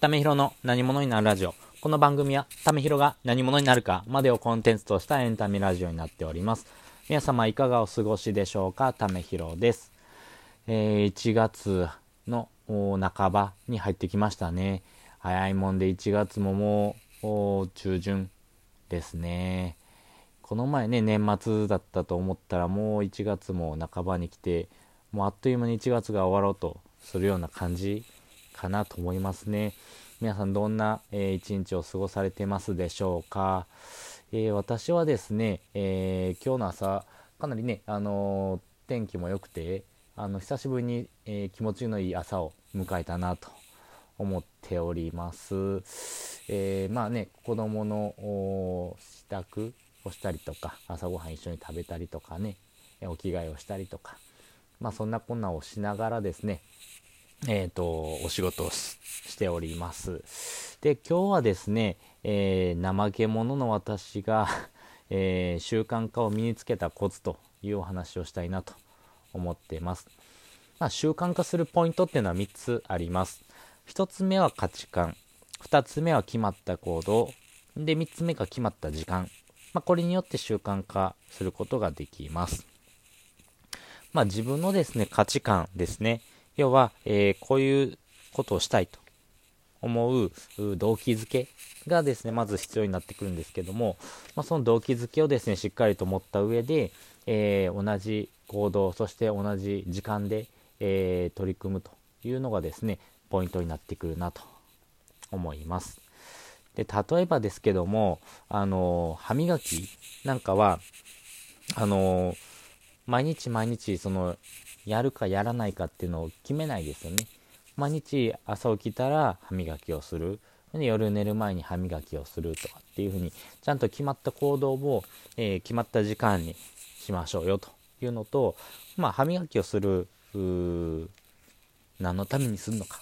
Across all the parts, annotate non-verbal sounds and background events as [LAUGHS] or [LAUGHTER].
ためひろの何者になるラジオ。この番組は、ためひろが何者になるかまでをコンテンツとしたエンタメラジオになっております。皆様いかがお過ごしでしょうか？ためひろです。えー、1月の半ばに入ってきましたね。早いもんで1月ももう中旬ですね。この前ね、年末だったと思ったらもう1月も半ばに来て、もうあっという間に1月が終わろうとするような感じかなと思いますね。皆さんどんな、えー、一日を過ごされてますでしょうか？えー、私はですね、えー、今日の朝、かなりね、あの天気も良くて、あの久しぶりに、え気持ちのいい朝を迎えたなと思っております。えまあね、子供の支度をしたりとか、朝ごはん一緒に食べたりとかね、お着替えをしたりとか、まあそんなこんなをしながらですね、えっ、ー、と、お仕事をしております。で、今日はですね、えー、怠け者の私が [LAUGHS] えー、習慣化を身につけたコツというお話をしたいなと思っています。まあ、習慣化するポイントっていうのは3つあります。1つ目は価値観。2つ目は決まった行動。で、3つ目が決まった時間。まあ、これによって習慣化することができます。まあ、自分のですね、価値観ですね。要は、えー、こういうことをしたいと思う動機づけがですね、まず必要になってくるんですけども、まあ、その動機づけをですね、しっかりと持った上で、えー、同じ行動、そして同じ時間で、えー、取り組むというのがですね、ポイントになってくるなと思います。で、例えばですけども、あの、歯磨きなんかは、あの、毎日毎日、その、やるかやらないかっていうのを決めないですよね。毎日朝起きたら歯磨きをする。夜寝る前に歯磨きをするとかっていうふうに、ちゃんと決まった行動を、えー、決まった時間にしましょうよというのと、まあ、歯磨きをする、何のためにするのか。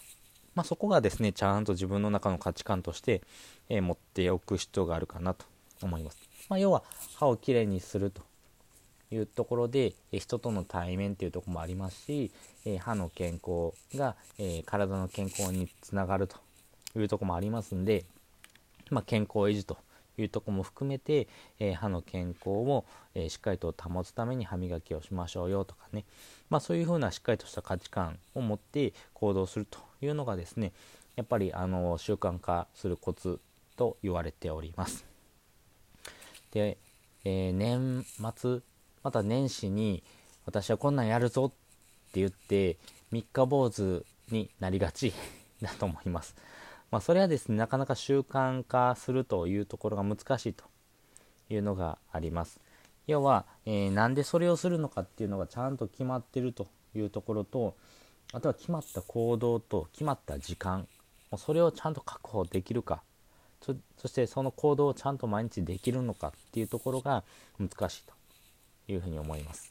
まあ、そこがですね、ちゃんと自分の中の価値観として、えー、持っておく必要があるかなと思います。まあ、要は、歯をきれいにするというところで、え人との対面っていうところもありますし、え歯の健康が、え体の健康につながるというところもありますんで、まあ、健康維持というところも含めて、え歯の健康を、えしっかりと保つために歯磨きをしましょうよとかね、まあ、そういうふうなしっかりとした価値観を持って行動するというのがですねやっぱりあの習慣化するコツと言われております。で、えー、年末また年始に私はこんなんやるぞって言って三日坊主になりがち [LAUGHS] だと思います。まあ、それはですね、なかなか習慣化するというところが難しいというのがあります。要は、えー、なんでそれをするのかっていうのがちゃんと決まってるというところと、あとは決まった行動と決まった時間、それをちゃんと確保できるか、そしてその行動をちゃんと毎日できるのかっていうところが難しいというふうに思います。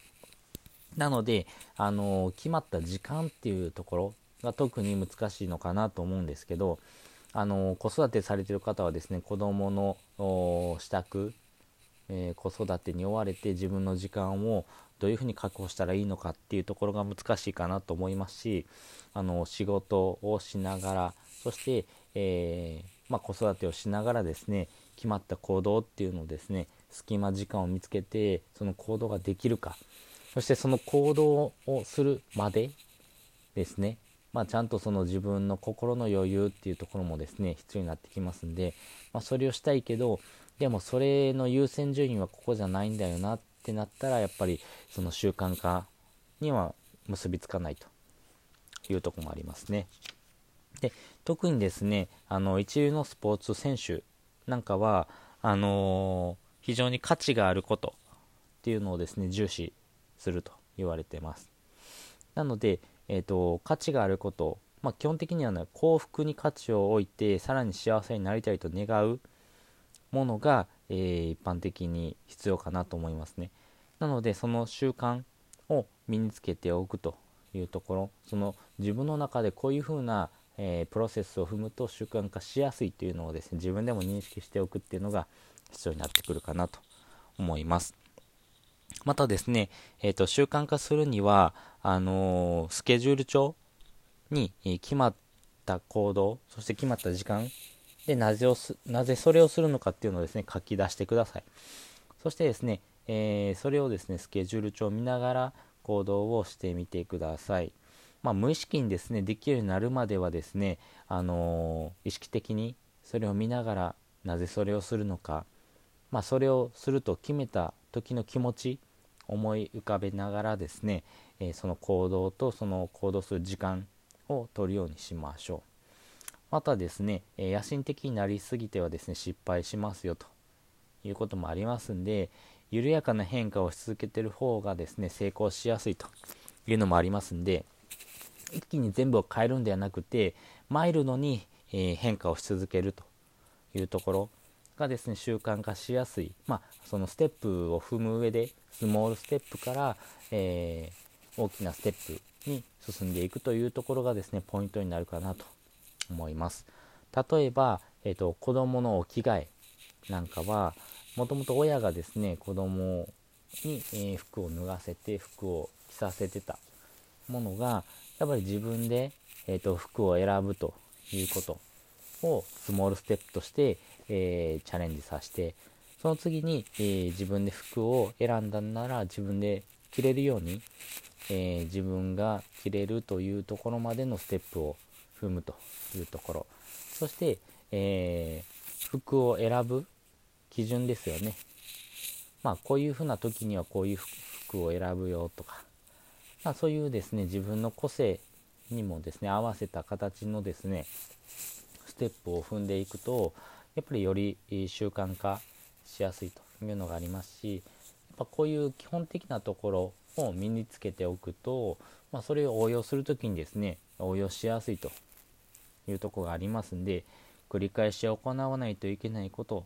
なので、あの決まった時間っていうところが特に難しいのかなと思うんですけど、あの子育てされてる方はですね、子供の支度、えー、子育てに追われて自分の時間をどういうふうに確保したらいいのかっていうところが難しいかなと思いますし、あの仕事をしながら、そして、えー、まあ、子育てをしながらですね、決まった行動っていうのをですね、隙間時間を見つけてその行動ができるか。そしてその行動をするまでですね。まあ、ちゃんとその自分の心の余裕っていうところもですね必要になってきますんで、まあ、それをしたいけどでもそれの優先順位はここじゃないんだよなってなったらやっぱりその習慣化には結びつかないというとこもありますね。で特にですねあの一流のスポーツ選手なんかはあの非常に価値があることっていうのをですね重視すると言われてます。なので、えーと、価値があること、まあ、基本的には、ね、幸福に価値を置いてさらに幸せになりたいと願うものが、えー、一般的に必要かなと思いますね。なのでその習慣を身につけておくというところその自分の中でこういうふうな、えー、プロセスを踏むと習慣化しやすいというのをですね自分でも認識しておくっていうのが必要になってくるかなと思います。またですね、えっ、ー、と、習慣化するには、あのー、スケジュール帳に決まった行動そして決まった時間でなぜをすなぜそれをするのかっていうのをですね書き出してくださいそしてですね、えー、それをですねスケジュール帳を見ながら行動をしてみてくださいまあ、無意識にですねできるようになるまではですね、あの、意識的にそれを見ながらなぜそれをするのか、まあ、それをすると決めた時の気持ち思い浮かべながらですね、え、その行動とその行動する時間を取るようにしましょう。またですね、え、野心的になりすぎてはですね失敗しますよと。いうこともありますんで緩やかな変化をし続けてる方がですね成功しやすいというのもありますんで一気に全部を変えるんではなくてマイルドに、え変化をし続けるというところがですね習慣化しやすい、まあ、そのステップを踏む上でスモールステップから、えー、大きなステップに進んでいくというところがですねポイントになるかなと思います。例えば、えーと、子供のお着替えなんかはもともと親がですね子供に、えー、服を脱がせて服を着させてたものがやっぱり自分で、えーと、服を選ぶということをスモールステップとして、えー、チャレンジさせてその次に、えー、自分で服を選んだんなら自分で着れるように、えー、自分が着れるというところまでのステップを踏むというところ。そして、え服を選ぶ基準ですよね。まあこういうふうな時にはこういう服を選ぶよとか。まあ、そういうですね自分の個性にもですね合わせた形のですねステップを踏んでいくとやっぱりより習慣化しやすいというのがありますしやっぱこういう基本的なところを身につけておくと、まあ、それを応用する時にですね応用しやすいというとこがありますんで繰り返し行わないといけないこと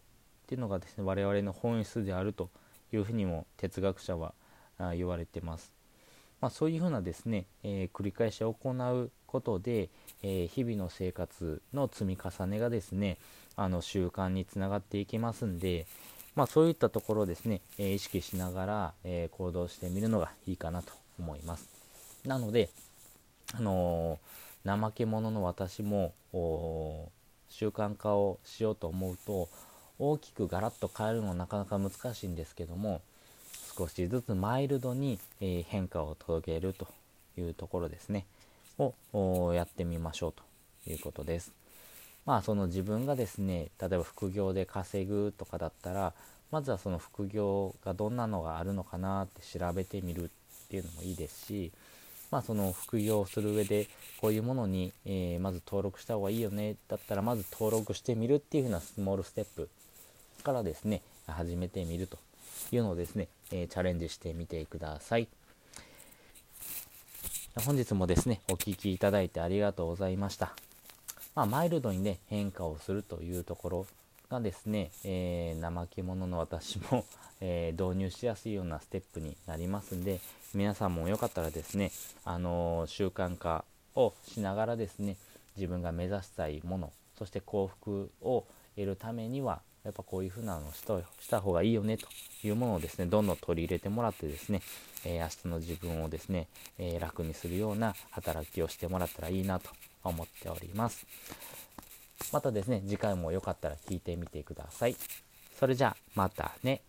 っていうのがですね我々の本質であるというふうにも哲学者は言われてます。まあ、そういうふうなですね、えー、繰り返し行うことで、えー、日々の生活の積み重ねがですねあの習慣につながっていきますんで、まあ、そういったところをですね、え意識しながら、え行動してみるのがいいかなと思います。なので、あの怠け者の私も習慣化をしようと思うと大きくガラッと変えるのはなかなか難しいんですけども少しずつマイルドに、え変化を届けるというところですねをやってみましょうということです。まあその自分がですね例えば副業で稼ぐとかだったらまずはその副業がどんなのがあるのかなって調べてみるっていうのもいいですしまあその副業をする上でこういうものに、えー、まず登録した方がいいよねだったらまず登録してみるっていう風なスモールステップからですね始めてみるというのをですね、えチャレンジしてみてください。本日もですね、お聴きいただいてありがとうございました。まあ、マイルドにね、変化をするというところがですね、えー、怠け者の私も [LAUGHS] えー、導入しやすいようなステップになりますんで、皆さんもよかったらですね、あのー、習慣化をしながらですね、自分が目指したいもの、そして幸福を得るためには、やっぱこういうふうなのをした方がいいよねというものをですね、どんどん取り入れてもらってですね、えー、明日の自分をですね、えー、楽にするような働きをしてもらったらいいなと思っております。またですね、次回もよかったら聞いてみてください。それじゃあ、またね。